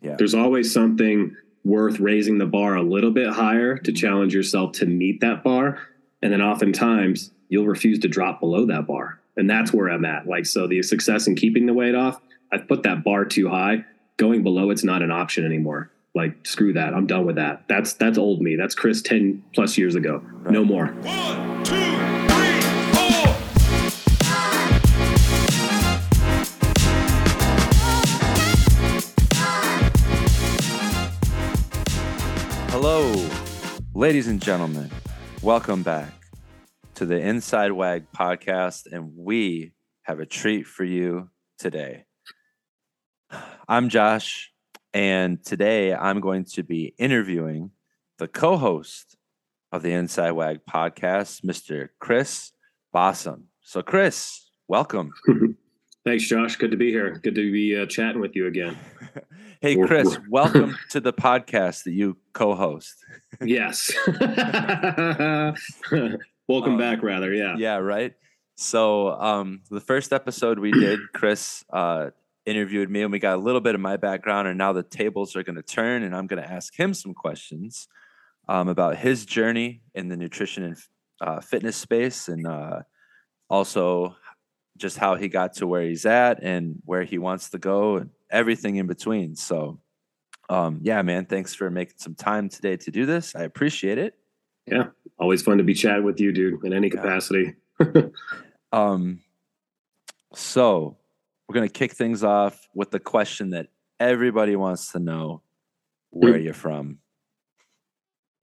Yeah. There's always something worth raising the bar a little bit higher to mm-hmm. challenge yourself to meet that bar. And then oftentimes you'll refuse to drop below that bar. And that's where I'm at. Like, so the success in keeping the weight off, I've put that bar too high. Going below it's not an option anymore. Like, screw that. I'm done with that. That's that's old me. That's Chris 10 plus years ago. No more. One, two, three, ladies and gentlemen. Welcome back to the Inside Wag podcast, and we have a treat for you today. I'm Josh, and today I'm going to be interviewing the co host of the Inside Wag podcast, Mr. Chris Bossom. So, Chris, welcome. Thanks, Josh. Good to be here. Good to be uh, chatting with you again. Hey, Chris, welcome to the podcast that you co host. Yes. Welcome Um, back, rather. Yeah. yeah right so um the first episode we did chris uh interviewed me and we got a little bit of my background and now the tables are going to turn and i'm going to ask him some questions um, about his journey in the nutrition and uh, fitness space and uh, also just how he got to where he's at and where he wants to go and everything in between so um, yeah man thanks for making some time today to do this i appreciate it Yeah, Always fun to be chatting with you, dude, in any Yeah. capacity. Um, so we're gonna kick things off with the question that everybody wants to know: Where are you from?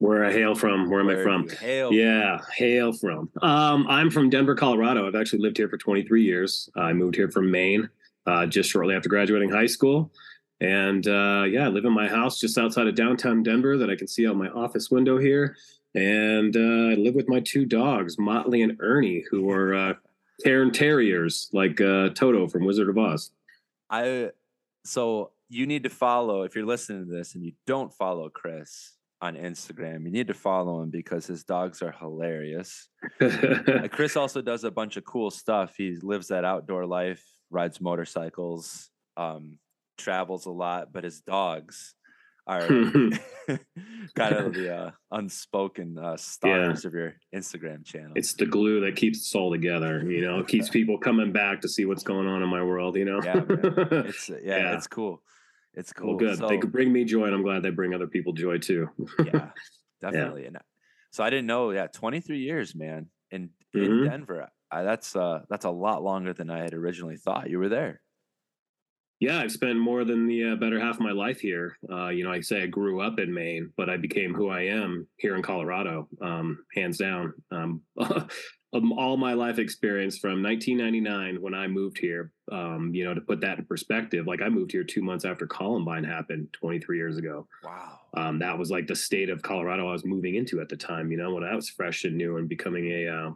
Where I hail from, where am I from? hail? Yeah, hail from. Um, I'm from Denver, Colorado. I've actually lived here for 23 years. I moved here from Maine uh, just shortly after graduating high school. And uh, yeah, I live in my house just outside of downtown Denver that I can see out my office window here. And uh, I live with my two dogs, Motley and Ernie, who are uh, Cairn Terriers, like uh, Toto from Wizard of Oz. I. So you need to follow if you're listening to this and you don't follow Chris on Instagram. You need to follow him because his dogs are hilarious. Uh, Chris also does a bunch of cool stuff. He lives that outdoor life, rides motorcycles, um, travels a lot, but his dogs are kind of the uh, unspoken uh, stars of your Instagram channel. it's the glue that keeps us all together, you know, keeps people coming back to see what's going on in my world, you know? yeah, it's yeah, Yeah. it's cool. It's cool. Well, good. So, they could bring me joy, and I'm glad they bring other people joy too. yeah, definitely. And uh, so I didn't know. Yeah, 23 years, man, in in Mhm. Denver. I, that's uh that's a lot longer than I had originally thought. You were there. Yeah, I've spent more than the uh, better half of my life here. Uh, you know, I say I grew up in Maine, but I became who I am here in Colorado, um, hands down. Um, um, all my life experience from 1999 when I moved here, um, you know, to put that in perspective, like I moved here two months after Columbine happened 23 years ago. Wow. Um, that was like the state of Colorado I was moving into at the time, you know, when I was fresh and new and becoming a uh,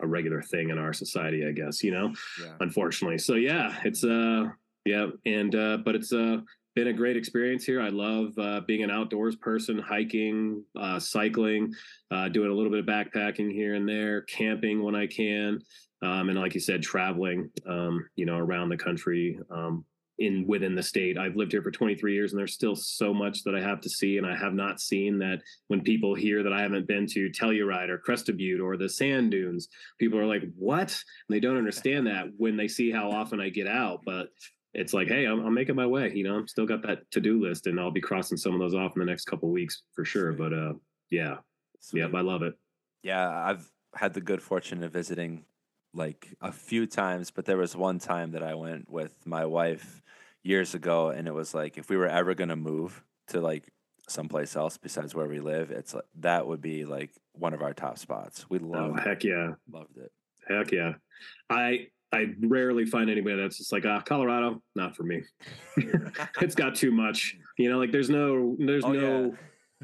a regular thing in our society, I guess, you know Yeah. unfortunately. So yeah, it's uh yeah, and uh but it's uh been a great experience here. I love uh being an outdoors person, hiking, uh cycling, uh doing a little bit of backpacking here and there, camping when I can. Um and like you said, traveling um, you know, around the country, um in within the state. I've lived here for 23 years and there's still so much that I have to see and I have not seen that when people hear that I haven't been to Telluride or Crested Butte or the sand dunes, people are like, "What?" And they don't understand that when they see how often I get out. But it's like, hey, I'm, I'm making my way. You know, I'm still got that to do list, and I'll be crossing some of those off in the next couple weeks for sure. But uh, yeah, yeah, Sweet. I love it. Yeah, I've had the good fortune of visiting like a few times, but there was one time that I went with my wife years ago, and it was like if we were ever gonna move to like someplace else besides where we live, it's like that would be like one of our top spots. We Oh loved heck yeah, loved it. heck yeah. I I rarely find anybody that's just like, ah, Colorado, not for me. it's got too much. You know, like there's no there's Oh, no yeah.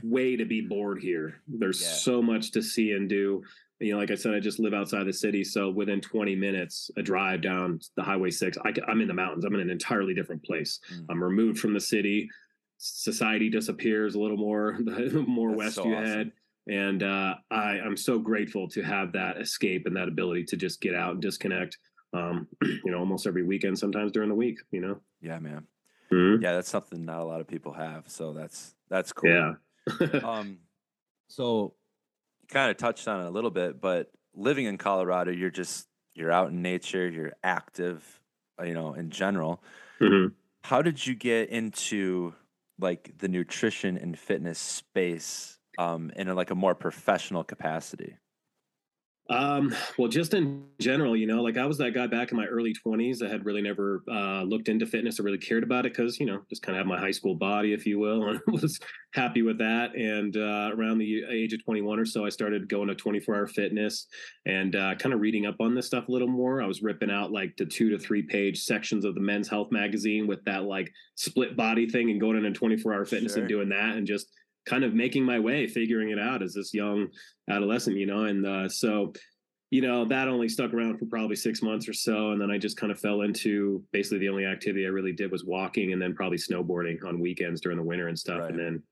way to be bored here. There's Yeah. so much to see and do. You know, like I said, I just live outside the city, so within 20 minutes, a drive down the Highway Six, I, am in the mountains. I'm in an entirely different place. Mm. I'm removed from the city. Society disappears a little more the more That's west so you awesome. head. And uh, I, I'm so grateful to have that escape and that ability to just get out and disconnect. Um, you know, almost every weekend, sometimes during the week. You know, Yeah, man. Mhm. yeah, that's something not a lot of people have. So that's that's cool. Yeah. um, so kind of touched on it a little bit, but living in Colorado, you're just you're out in nature, you're active, uh, you know, in general. Mhm. How did you get into like the nutrition and fitness space um, in a, like a more professional capacity? Um, well, just in general, you know, like I was that guy back in my early 20s that had really never uh, looked into fitness or really cared about it because, you know, just kind of had my high school body, if you will, and was happy with that. And uh, around the age of 21 or so, I started going to 24 hour fitness and uh, kind of reading up on this stuff a little more. I was ripping out like the two to three page sections of the men's health magazine with that like split body thing and going into 24 hour fitness Sure. and doing that and just kind of making my way, figuring it out as this young adolescent, you know. And uh, so, you know, that only stuck around for probably six months or so. And then I just kind of fell into basically the only activity I really did was walking and then probably snowboarding on weekends during the winter and stuff. Right. And then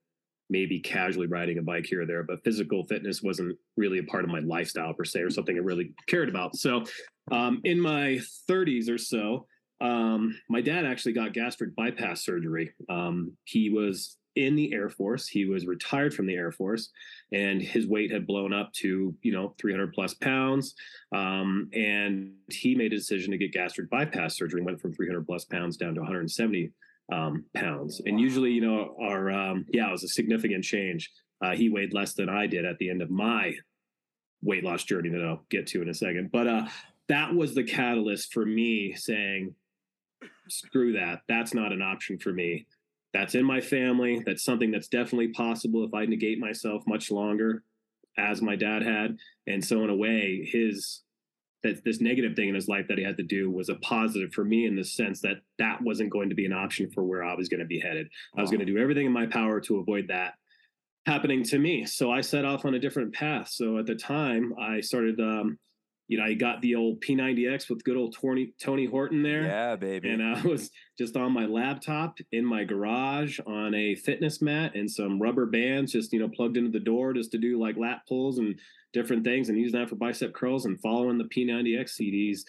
maybe casually riding a bike here or there. But physical fitness wasn't really a part of my lifestyle per se or something I really cared about. So um, in my 30s or so, um, my dad actually got gastric bypass surgery. Um, he was in the Air Force. He was retired from the Air Force, and his weight had blown up to you know 300 plus pounds. Um, and he made a decision to get gastric bypass surgery. Went from 300 plus pounds down to 170 um, pounds. And Wow. usually, you know, our um, yeah, it was a significant change. Uh, he weighed less than I did at the end of my weight loss journey that I'll get to in a second. But uh, that was the catalyst for me saying, screw that. That's not an option for me. That's in my family. That's something that's definitely possible if I negate myself much longer, as my dad had. And so, in a way, his that this negative thing in his life that he had to do was a positive for me in the sense that that wasn't going to be an option for where I was going to be headed. I was going to do everything in my power to avoid that happening to me. So I set off on a different path. So at the time, I started, um, you know, I got the old P90X with good old Tony, Tony Horton there. Yeah, baby. And I was just on my laptop in my garage on a fitness mat and some rubber bands, just you know, plugged into the door just to do like lat pulls and different things, and using that for bicep curls and following the P90X CDs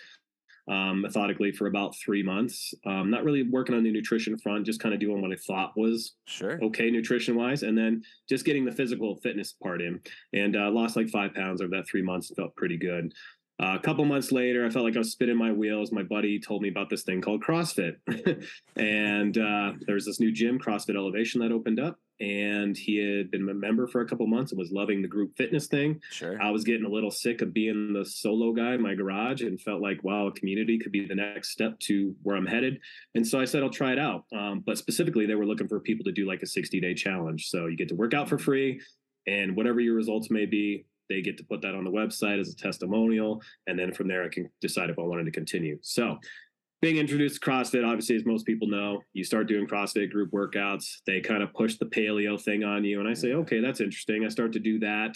um, methodically for about three months. Um, not really working on the nutrition front, just kind of doing what I thought was sure. okay nutrition wise, and then just getting the physical fitness part in. And uh, lost like five pounds over that three months. And felt pretty good. Uh, a couple months later, I felt like I was spinning my wheels. My buddy told me about this thing called CrossFit, and uh, there was this new gym, CrossFit Elevation, that opened up. And he had been a member for a couple months and was loving the group fitness thing. Sure. I was getting a little sick of being the solo guy in my garage and felt like, wow, a community could be the next step to where I'm headed. And so I said, I'll try it out. Um, but specifically, they were looking for people to do like a 60 day challenge. So you get to work out for free, and whatever your results may be, they get to put that on the website as a testimonial. And then from there, I can decide if I wanted to continue. So being introduced to CrossFit, obviously, as most people know, you start doing CrossFit group workouts. They kind of push the paleo thing on you. And I say, okay, that's interesting. I start to do that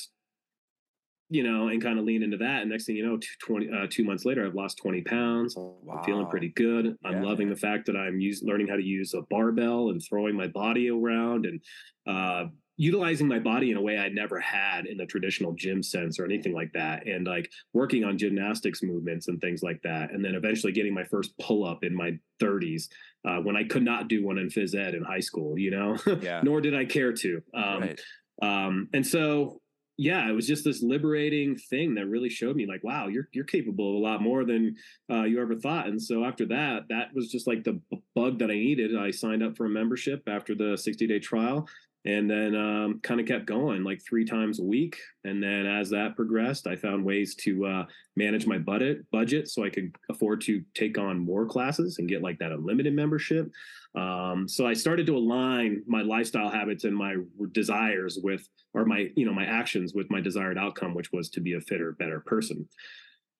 you know, and kind of lean into that. And next thing you know, two, 20, uh, two months later, I've lost 20 pounds. I'm feeling pretty good. I'm Yeah, loving man. the fact that I'm use, learning how to use a barbell and throwing my body around and uh, utilizing my body in a way I never had in the traditional gym sense or anything like that. And like working on gymnastics movements and things like that. And then eventually getting my first pull up in my 30s uh, when I could not do one in phys ed in high school, you know, Yeah. nor did I care to. Um, right. um, and so yeah, it was just this liberating thing that really showed me like, wow, you're you're capable of a lot more than uh, you ever thought. And so after that, that was just like the bug that I needed. I signed up for a membership after the 60 day trial, and then um, kind of kept going like three times a week. And then as that progressed, I found ways to uh, manage my budget budget so I could afford to take on more classes and get like that unlimited membership. Um, so I started to align my lifestyle habits and my desires with, or my, you know, my actions with my desired outcome, which was to be a fitter, better person.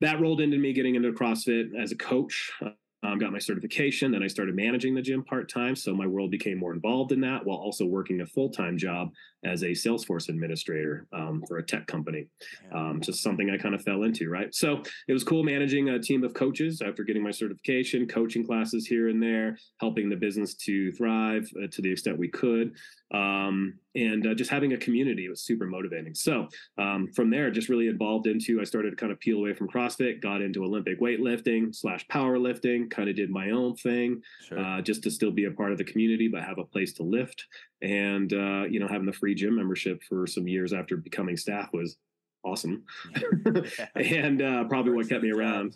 That rolled into me getting into CrossFit as a coach. Um, got my certification. Then I started managing the gym part time. So my world became more involved in that while also working a full time job as a Salesforce administrator um, for a tech company um, just something I kind of fell into, right? So it was cool managing a team of coaches after getting my certification, coaching classes here and there, helping the business to thrive uh, to the extent we could, um, and uh, just having a community was super motivating. So um, from there, just really evolved into I started to kind of peel away from CrossFit, got into Olympic weightlifting slash powerlifting, kind of did my own thing, Sure. uh, just to still be a part of the community, but have a place to lift. And uh, you know, having the free gym membership for some years after becoming staff was awesome, and uh, probably what kept me around.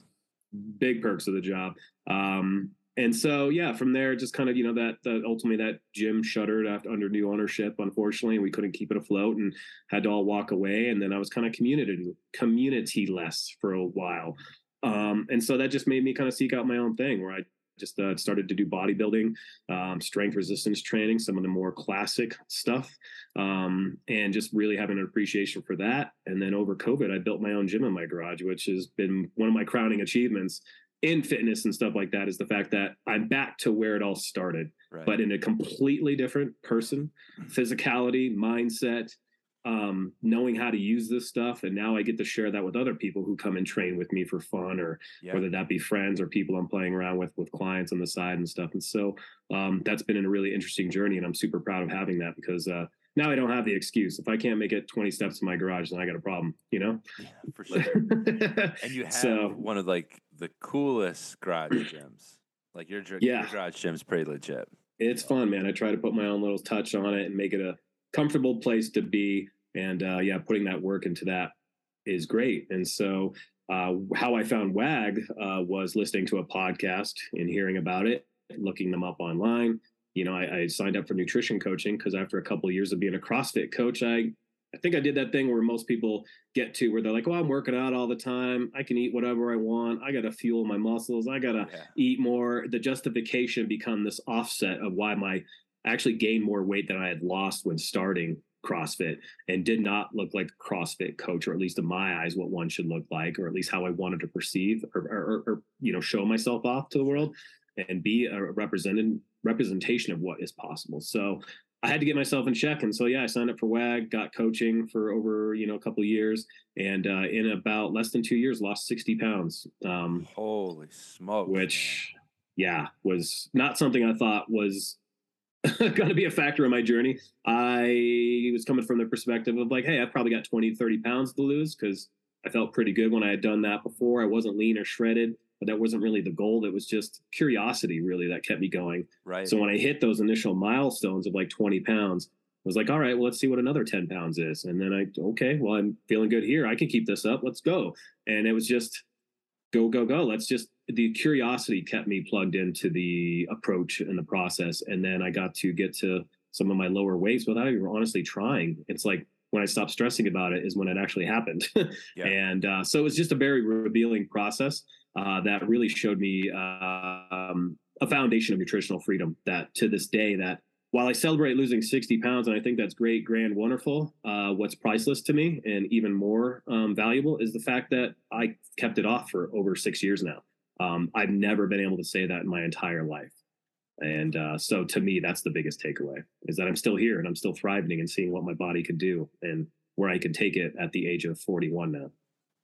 Big perks of the job. Um, and so yeah, from there, just kind of you know that, that ultimately that gym shuttered after under new ownership, unfortunately, and we couldn't keep it afloat and had to all walk away. And then I was kind of community community less for a while. Um, and so that just made me kind of seek out my own thing where I just uh, started to do bodybuilding, um, strength resistance training, some of the more classic stuff, um, and just really having an appreciation for that. And then over COVID, I built my own gym in my garage, which has been one of my crowning achievements in fitness and stuff like that. Is the fact that I'm back to where it all started, right. but in a completely different person, physicality, mindset, um, knowing how to use this stuff. And now I get to share that with other people who come and train with me for fun or yeah. whether that be friends or people I'm playing around with with clients on the side and stuff. And so um, that's been a really interesting journey, and I'm super proud of having that because uh, now I don't have the excuse. If I can't make it 20 steps in my garage, then I got a problem, you know. yeah, for sure. And you have so one of like the coolest garage gyms. Like your, Yeah. your garage gym's pretty legit. it's fun, man. I try to put my own little touch on it and make it a comfortable place to be. And uh, yeah, putting that work into that is great. And so, uh, how I found WAG uh, was listening to a podcast and hearing about it, looking them up online. You know, I, I signed up for nutrition coaching because after a couple of years of being a CrossFit coach, I I think I did that thing where most people get to where they're like, "Oh, I'm working out all the time. I can eat whatever I want. I got to fuel my muscles. I got to Yeah. eat more." The justification become this offset of why my I actually gained more weight than I had lost when starting CrossFit and did not look like a CrossFit coach, or at least in my eyes, what one should look like, or at least how I wanted to perceive or, or, or, or you know, show myself off to the world and be a represented representation of what is possible. So I had to get myself in check. And so, yeah, I signed up for WAG, got coaching for over, you know, a couple of years. And uh, in about less than two years, lost 60 pounds, um, Holy smoke. which, yeah, was not something I thought was going to be a factor in my journey. I was coming from the perspective of like, hey, I've probably got 20, 30 pounds to lose because I felt pretty good when I had done that before. I wasn't lean or shredded, but that wasn't really the goal. It was just curiosity, really, that kept me going. right. So when I hit those initial milestones of like 20 pounds, I was like, all right, well, let's see what another 10 pounds is. And then I, okay, well, I'm feeling good here. I can keep this up. Let's go. And it was just go, go, go. Let's just, the curiosity kept me plugged into the approach and the process. And then I got to get to some of my lower weights without even honestly trying. It's like when I stopped stressing about it is when it actually happened. Yeah. And uh, so it was just a very revealing process uh, that really showed me um, a foundation of nutritional freedom that to this day that while I celebrate losing 60 pounds, and I think that's great, grand, wonderful, uh, what's priceless to me and even more um, valuable is the fact that I kept it off for over six years now. Um, I've never been able to say that in my entire life. And uh, so to me, that's the biggest takeaway is that I'm still here and I'm still thriving and seeing what my body could do and where I can take it at the age of 41 now.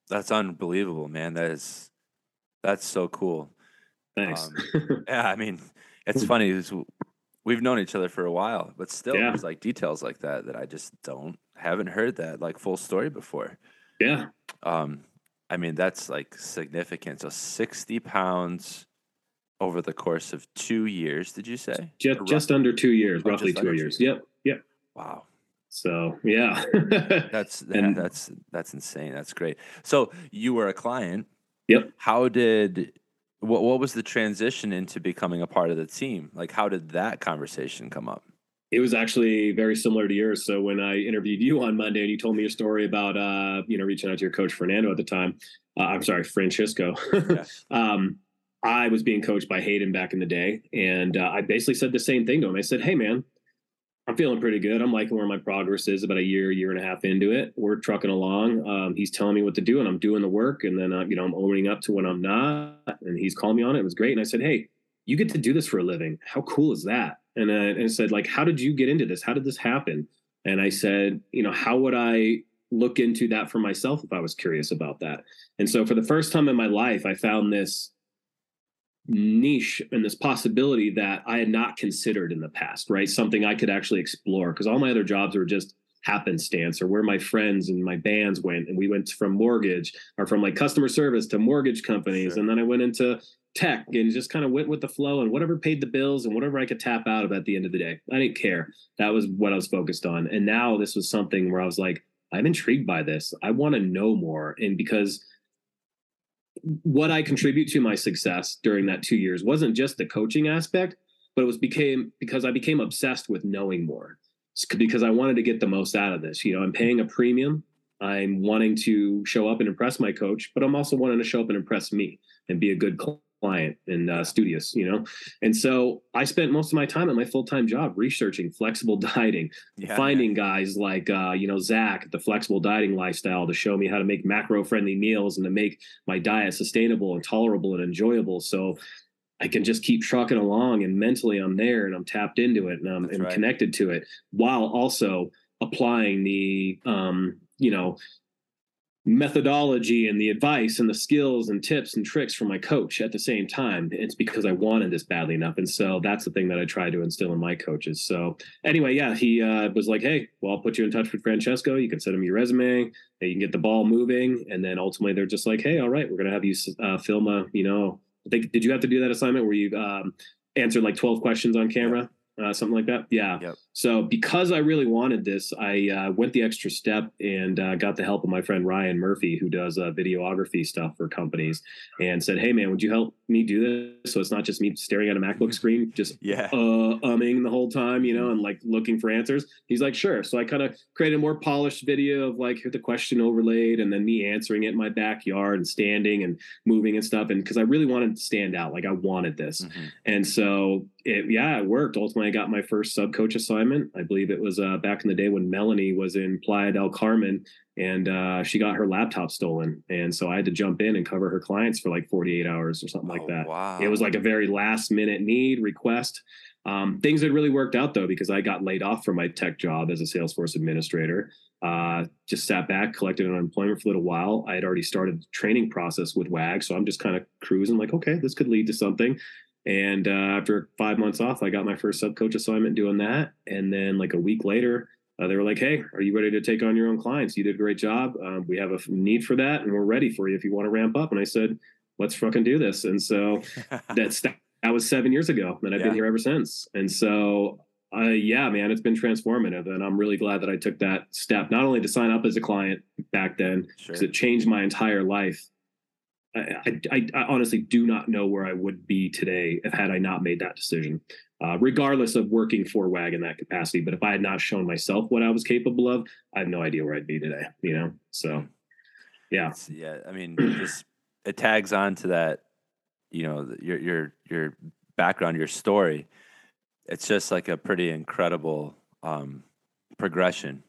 That's unbelievable, man. That is, that's so cool. Thanks. Um, Yeah, I mean, it's funny. w- We've known each other for a while, but still, Yeah. there's like details like that that I just don't haven't heard that like full story before. yeah. Um, I mean, that's like significant. So 60 pounds over the course of two years. Did you say? Just, just under two years, Oh, roughly two years. Yep. Yep. Wow. So yeah. That's And- that's that's insane. That's great. So you were a client. Yep. How did what what was the transition into becoming a part of the team? Like how did that conversation come up? It was actually very similar to yours. So when I interviewed you on Monday and you told me your story about uh, you know, reaching out to your coach Fernando at the time, uh, I'm sorry, Francisco. Yeah. um, I was being coached by Hayden back in the day, and uh, I basically said the same thing to him. I said, "Hey, man, I'm feeling pretty good. I'm liking where my progress is. About a year, year and a half into it, we're trucking along. Um, he's telling me what to do, and I'm doing the work. And then, uh, you know, I'm owning up to when I'm not. And he's calling me on it. It was great. And I said, "Hey, you get to do this for a living. How cool is that?" And, and I said, "Like, how did you get into this? How did this happen?" And I said, "You know, how would I?" look into that for myself if I was curious about that. And so for the first time in my life, I found this niche and this possibility that I had not considered in the past, right? Something I could actually explore because all my other jobs were just happenstance or where my friends and my bands went. And we went from mortgage or from like customer service to mortgage companies. Sure. And then I went into tech and just kind of went with the flow and whatever paid the bills and whatever I could tap out of at the end of the day. I didn't care. That was what I was focused on. And now this was something where I was like, I'm intrigued by this. I want to know more. And because what I contribute to my success during that two years wasn't just the coaching aspect, but it was became because I became obsessed with knowing more. Because I wanted to get the most out of this. You know, I'm paying a premium. I'm wanting to show up and impress my coach, but I'm also wanting to show up and impress me and be a good client and uh, studious, you know? And so I spent most of my time at my full time job researching flexible dieting, Yeah, finding guys like, uh, you know, Zach, the flexible dieting lifestyle to show me how to make macro friendly meals and to make my diet sustainable and tolerable and enjoyable. So I can just keep trucking along and mentally I'm there and I'm tapped into it and I'm, and right. connected to it while also applying the, um, you know, methodology and the advice and the skills and tips and tricks from my coach at the same time. It's because I wanted this badly enough. And so that's the thing that I try to instill in my coaches. So anyway, yeah, he uh, was like, Hey, well, I'll put you in touch with Francesco. You can send him your resume. and You can get the ball moving. And then ultimately they're just like, Hey, all right, we're going to have you uh, film a, you know, I think, did you have to do that assignment where you um, answered like 12 questions on camera? Uh, something like that. Yeah. Yep. So because I really wanted this, I uh, went the extra step and uh, got the help of my friend Ryan Murphy, who does uh, videography stuff for companies, and said, "Hey, man, would you help me do this? So it's not just me staring at a MacBook screen, just Yeah. uh, umming the whole time, you know, and like looking for answers." He's like, "Sure." So I kind of created a more polished video of like the question overlaid, and then me answering it in my backyard and standing and moving and stuff, and because I really wanted to stand out, like I wanted this. Mhm. And so it, yeah, it worked. Ultimately, I got my first sub coach assignment. I believe it was uh, back in the day when Melanie was in Playa del Carmen and uh, she got her laptop stolen. And so I had to jump in and cover her clients for like 48 hours or something like Oh, that. Wow. It was like a very last minute need request. Um, things had really worked out though, because I got laid off from my tech job as a Salesforce administrator. Uh, just sat back, collected unemployment for a little while. I had already started the training process with WAG. So I'm just kind of cruising like, okay, this could lead to something. And uh, after five months off, I got my first sub coach assignment doing that. And then like a week later, uh, they were like, "Hey, are you ready to take on your own clients? You did a great job. Um, we have a need for that, and we're ready for you if you want to ramp up." And I said, "Let's fucking do this." And so that's that, that was seven years ago, and I've Yeah. been here ever since. And so, uh, yeah, man, it's been transformative, and I'm really glad that I took that step, not only to sign up as a client back then, sure. because it changed my entire life. I, I, I honestly do not know where I would be today if had I not made that decision, uh, regardless of working for WAG in that capacity. But if I had not shown myself what I was capable of, I have no idea where I'd be today. You know, so yeah, It's- yeah. I mean, just it tags on to that, you know, your your your background, your story. It's just like a pretty incredible um, progression,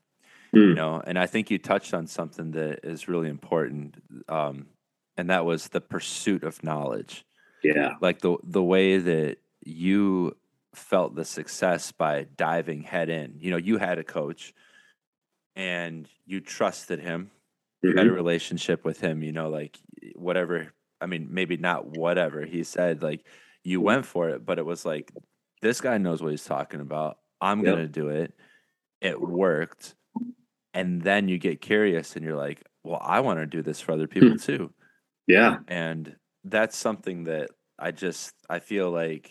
you Mm. know. And I think you touched on something that is really important, um, and that was the pursuit of knowledge. yeah, Like the the way that you felt the success by diving head in. You know, you had a coach, and you trusted him you had a Mhm. relationship with him, you know, like whatever. I mean, maybe not whatever he said, like you went for it, but it was like, this guy knows what he's talking about. I'm Yep. going to do it. It worked. And then you get curious and you're like, well, I want to do this for other people too. Yeah, And that's something that I just, I feel like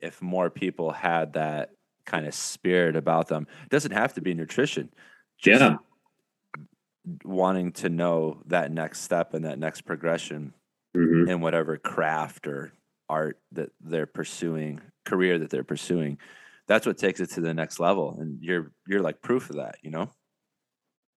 if more people had that kind of spirit about them, it doesn't have to be nutrition. just yeah, wanting to know that next step and that next progression Mhm. in whatever craft or art that they're pursuing, career that they're pursuing. That's what takes it to the next level. And you're you're like proof of that, you know?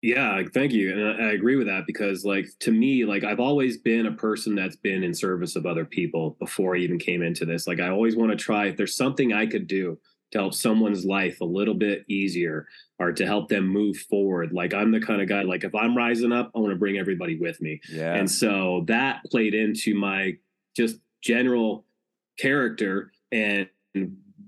Yeah, thank you. And I, I agree with that because, like, to me, like, I've always been a person that's been in service of other people before I even came into this. Like, I always want to try if there's something I could do to help someone's life a little bit easier or to help them move forward. Like, I'm the kind of guy, like, if I'm rising up, I want to bring everybody with me. Yeah. And so that played into my just general character and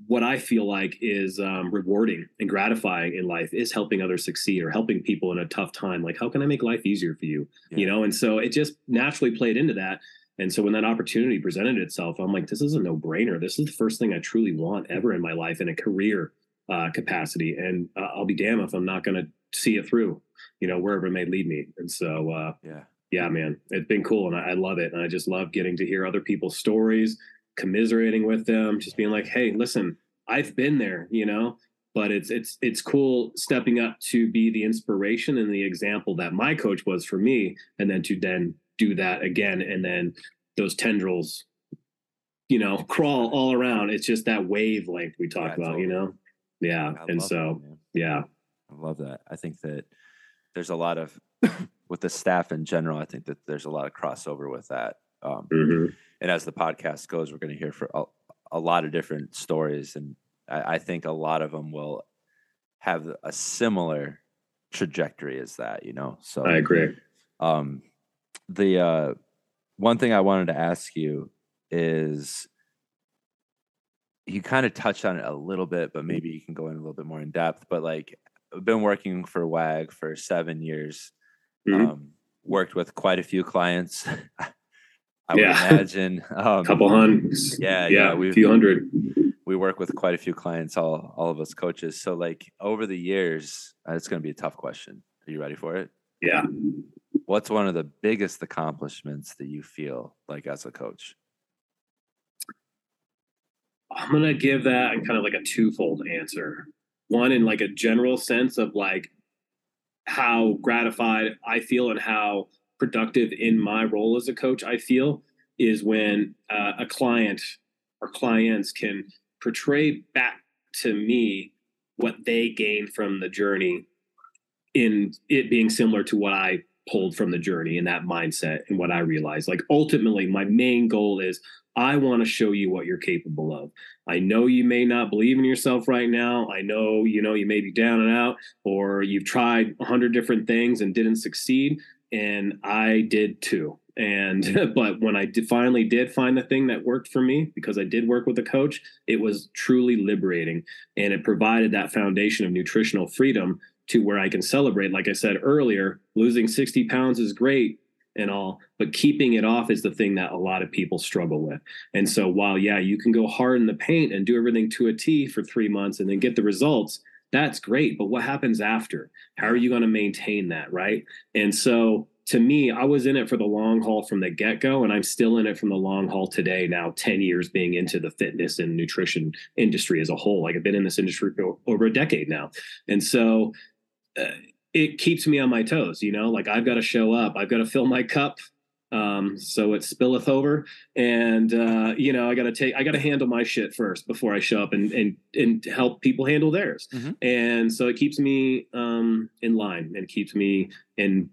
what I feel like is um, rewarding and gratifying in life is helping others succeed or helping people in a tough time. Like, how can I make life easier for you? You know, and so it just naturally played into that. And so when that opportunity presented itself, I'm like, this is a no brainer. This is the first thing I truly want ever in my life in a career uh, capacity. And uh, I'll be damned if I'm not going to see it through, you know, wherever it may lead me. And so, uh, yeah. yeah, man, it's been cool, and I love it, and I just love getting to hear other people's stories, commiserating with them, just being like, hey, listen, I've been there, you know. But it's it's it's cool stepping up to be the inspiration and the example that my coach was for me, and then to then do that again, and then those tendrils, you know, crawl all around. It's just that wavelength we talk Yeah, about, you know. Yeah, I and so that, yeah, I love that. I think that there's a lot of with the staff in general. I think that there's a lot of crossover with that. Um, Mhm. And as the podcast goes, we're going to hear for a, a lot of different stories, and I, I think a lot of them will have a similar trajectory as that. You know, so I agree. um, the uh, one thing I wanted to ask you is you kind of touched on it a little bit, but maybe you can go in a little bit more in depth. But like, I've been working for WAG for seven years. Mhm. Um, worked with quite a few clients. I would Yeah. imagine. Um, couple hundreds. yeah, yeah, yeah, a we've- few hundred. we work with quite a few clients, all all of us coaches. So like over the years, uh, it's going to be a tough question. Are you ready for it? Yeah. What's one of the biggest accomplishments that you feel like as a coach? I'm gonna give that kind of like a twofold answer. One in like a general sense of like how gratified I feel and how productive in my role as a coach I feel is when uh, a client or clients can portray back to me what they gained from the journey in it being similar to what I pulled from the journey and that mindset and what I realized. Like ultimately, my main goal is I want to show you what you're capable of. I know you may not believe in yourself right now. I know, you know, you may be down and out or you've tried a hundred different things and didn't succeed. And I did too. And, but when I did, finally did find the thing that worked for me, because I did work with a coach, it was truly liberating. And it provided that foundation of nutritional freedom to where I can celebrate. Like I said earlier, losing 60 pounds is great and all, but keeping it off is the thing that a lot of people struggle with. And so while, yeah, you can go hard in the paint and do everything to a T for three months and then get the results, that's great. But what happens after? How are you going to maintain that? Right. And so to me, I was in it for the long haul from the get go, and I'm still in it from the long haul today. Now, 10 years being into the fitness and nutrition industry as a whole. Like I've been in this industry for over a decade now. And so, uh, it keeps me on my toes, you know, like I've got to show up, I've got to fill my cup um so it spilleth over and uh you know i gotta take i gotta handle my shit first before i show up and and and help people handle theirs Mhm. and so it keeps me um in line and keeps me in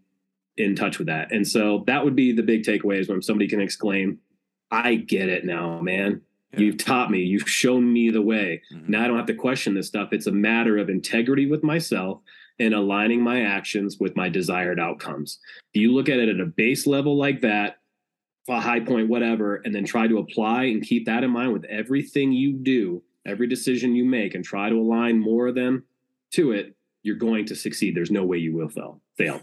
in touch with that and so that would be the big takeaway is when somebody can exclaim i get it now man Yeah. you've taught me you've shown me the way Mhm. now I don't have to question this stuff. It's a matter of integrity with myself and aligning my actions with my desired outcomes. If you look at it at a base level like that, a high point, whatever, and then try to apply and keep that in mind with everything you do, every decision you make, and try to align more of them to it, you're going to succeed. There's no way you will fail. Fail.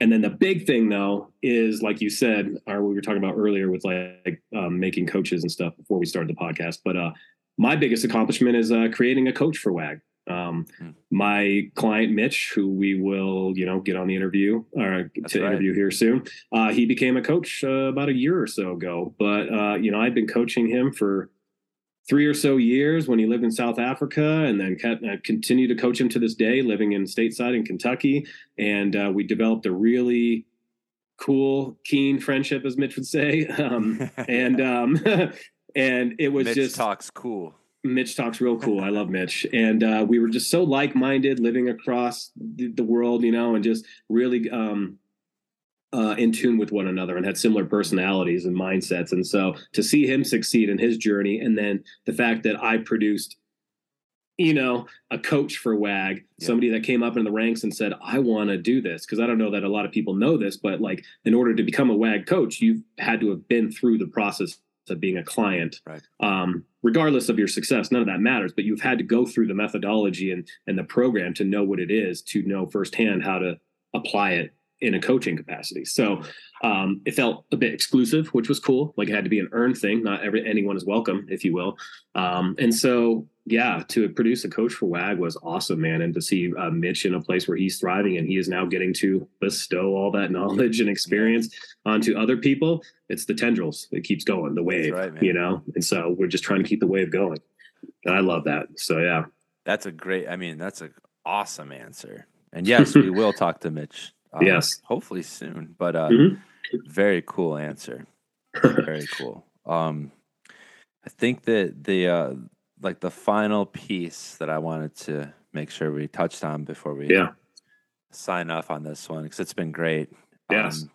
And then the big thing, though, is like you said, or we were talking about earlier with like um, making coaches and stuff before we started the podcast. But uh, my biggest accomplishment is uh, creating a coach for WAG. Um, Hmm. My client Mitch, who we will, you know, get on the interview or That's to right. interview here soon, uh, he became a coach uh, about a year or so ago. But uh, you know, I've been coaching him for three or so years when he lived in South Africa, and then continue to coach him to this day, living in stateside in Kentucky. And uh, we developed a really cool, keen friendship, as Mitch would say. Um, and um, and it was Mitch just talks cool. Mitch talks real cool. I love Mitch, and uh, we were just so like-minded, living across the, the world, you know, and just really um, uh, in tune with one another, and had similar personalities and mindsets. And so to see him succeed in his journey, and then the fact that I produced, you know, a coach for WAG, Yeah. somebody that came up in the ranks and said, "I want to do this," because I don't know that a lot of people know this, but like in order to become a WAG coach, you've had to have been through the process of being a client Right. um, regardless of your success, none of that matters. But you've had to go through the methodology and and the program to know what it is, to know firsthand how to apply it in a coaching capacity. So um, it felt a bit exclusive, which was cool. Like it had to be an earned thing. Not every anyone is welcome, if you will. Um, and so yeah, to produce a coach for WAG was awesome, man. And to see uh, Mitch in a place where he's thriving and he is now getting to bestow all that knowledge and experience onto other people, it's the tendrils that keeps going, the wave, right, you know? And so we're just trying to keep the wave going. And I love that. So, yeah. That's a great. I mean, that's an awesome answer. And yes, we will talk to Mitch. uh, Yes. hopefully soon. But uh, Mhm. very cool answer. Very cool. Um, I think that the uh, like the final piece that I wanted to make sure we touched on before we Yeah. sign off on this one because it's been great. Yes. Um,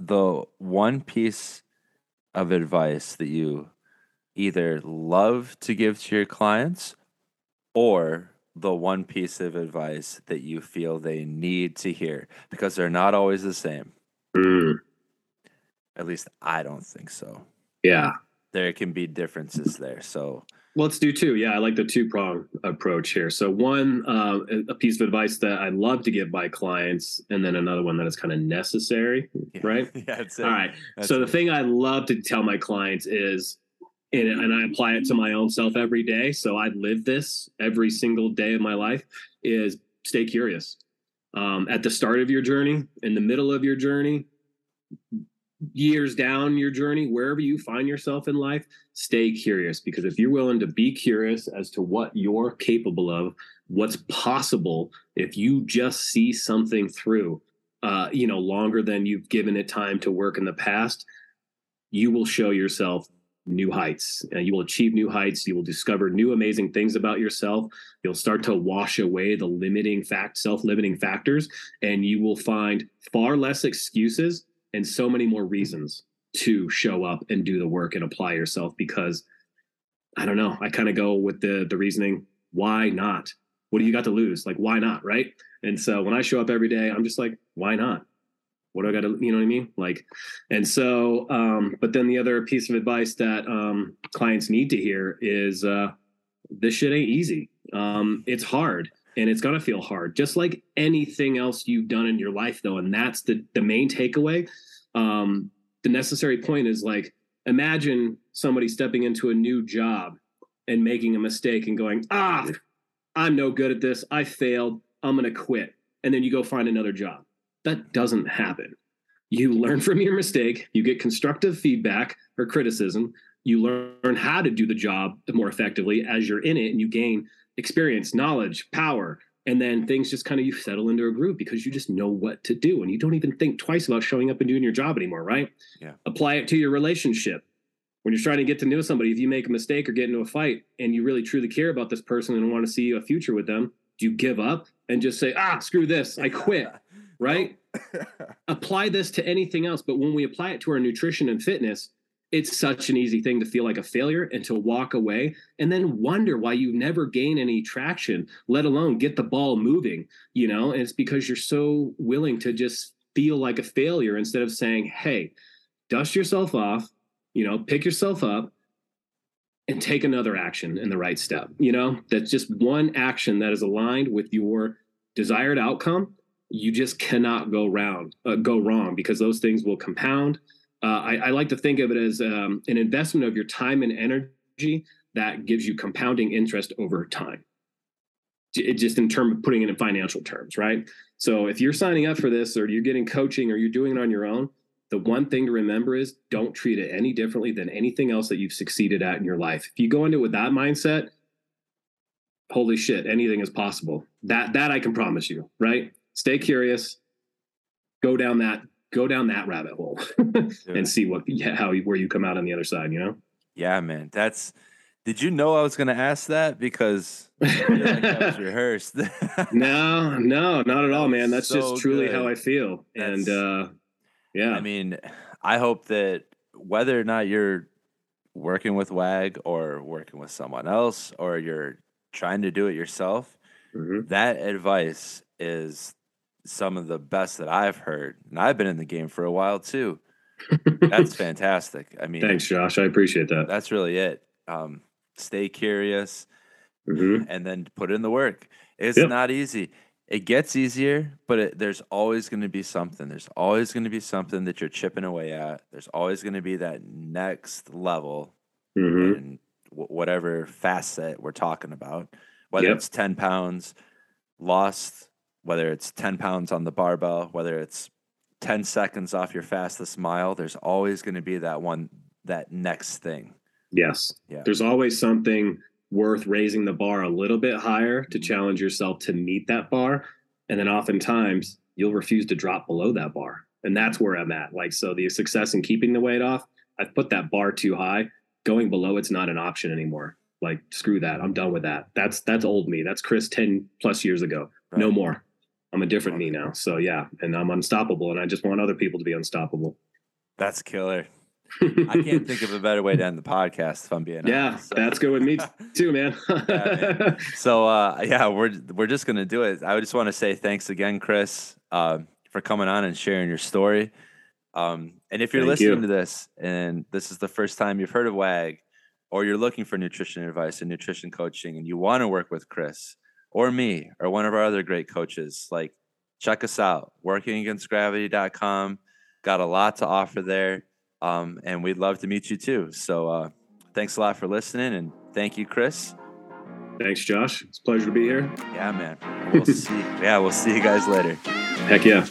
the one piece of advice that you either love to give to your clients or the one piece of advice that you feel they need to hear because they're not always the same. Mm, At least I don't think so. yeah. There can be differences there. So, Let's do two. Yeah, I like the two prong approach here. So, one, uh, a piece of advice that I love to give my clients, and then another one that is kind of necessary. yeah. Right. yeah, that's it. All right. That's so, the thing I love to tell my clients is, and, and I apply it to my own self every day. So, I live this every single day of my life is stay curious. Um, at the start of your journey, in the middle of your journey, years down your journey, wherever you find yourself in life, stay curious because if you're willing to be curious as to what you're capable of, what's possible, if you just see something through, uh, you know, longer than you've given it time to work in the past, you will show yourself new heights. Uh, you will achieve new heights. You will discover new amazing things about yourself. You'll start to wash away the limiting fact, self-limiting factors, and you will find far less excuses and so many more reasons to show up and do the work and apply yourself because I don't know. I kind of go with the the reasoning, why not? What do you got to lose? Like, why not? Right. And so when I show up every day, I'm just like, why not? What do I got to, you know what I mean? Like, and so, um, but then the other piece of advice that um, clients need to hear is uh, this shit ain't easy. Um, it's hard and it's gonna feel hard, just like anything else you've done in your life, though. And that's the the main takeaway. Um, the necessary point is like imagine somebody stepping into a new job and making a mistake and going, ah, I'm no good at this. I failed. I'm gonna quit. And then you go find another job. That doesn't happen. You learn from your mistake. You get constructive feedback or criticism. You learn how to do the job more effectively as you're in it, and you gain experience, knowledge, power, and then things just kind of you settle into a groove because you just know what to do and you don't even think twice about showing up and doing your job anymore, right? Yeah. Apply it to your relationship. When you're trying to get to know somebody, if you make a mistake or get into a fight and you really truly care about this person and want to see a future with them, do you give up and just say, ah, screw this, I quit, right? apply this to anything else. But when we apply it to our nutrition and fitness, it's such an easy thing to feel like a failure and to walk away and then wonder why you never gain any traction, let alone get the ball moving, you know? And it's because you're so willing to just feel like a failure instead of saying, hey, dust yourself off, you know, pick yourself up and take another action in the right step. You know, that's just one action that is aligned with your desired outcome. You just cannot go round, uh, go wrong because those things will compound uh, I, I, like to think of it as um, an investment of your time and energy that gives you compounding interest over time. It just in terms of putting it in financial terms, right? So if you're signing up for this or you're getting coaching or you're doing it on your own, the one thing to remember is don't treat it any differently than anything else that you've succeeded at in your life. If you go into it with that mindset, holy shit, anything is possible. That that I can promise you, right? Stay curious, go down that go down that rabbit hole and see what how where you come out on the other side you know? Yeah man that's did you know i was going to ask that? Because like that was rehearsed. No no not at all man. That's so just truly good. how i feel. That's- and uh yeah. I mean i hope that whether or not you're working with wag or working with someone else or you're trying to do it yourself Mhm. that advice is some of the best that I've heard. And I've been in the game for a while too. That's fantastic. I mean, thanks josh i appreciate that that's really it. Um, stay curious Mhm. and then put in the work. It's Yep. not easy. It gets easier, but it, there's always going to be something. There's always going to be something that you're chipping away at. There's always going to be that next level. Mhm. And wh- whatever facet we're talking about, whether Yep. it's 10 pounds lost, whether it's 10 pounds on the barbell, whether it's 10 seconds off your fastest mile, there's always going to be that one, that next thing. Yes. Yeah. There's always something worth raising the bar a little bit higher to mm-hmm. challenge yourself to meet that bar. And then oftentimes you'll refuse to drop below that bar. And that's where I'm at. Like, so the success in keeping the weight off, I've put that bar too high. Going below it's not an option anymore. Like, screw that. I'm done with that. That's that's old me. That's Chris 10 plus years ago. No more. I'm a different me now. So yeah. And I'm unstoppable. And I just want other people to be unstoppable. That's killer. I can't think of a better way to end the podcast if I'm being Yeah, honest. So- that's good with me too, man. man. So uh, yeah, we're we're just gonna do it. I just want to say thanks again, Chris, um, for coming on and sharing your story. Um, and if you're Thank listening you. to this and this is the first time you've heard of WAG, or you're looking for nutrition advice and nutrition coaching, and you want to work with Chris or me or one of our other great coaches, like check us out. WorkingAgainstGravity.com. Got a lot to offer there, um, and we'd love to meet you too. So uh, thanks a lot for listening, and thank you, Chris. Thanks, Josh. It's a pleasure to be here. Yeah, man. We'll see. Yeah, we'll see you guys later. Heck yeah.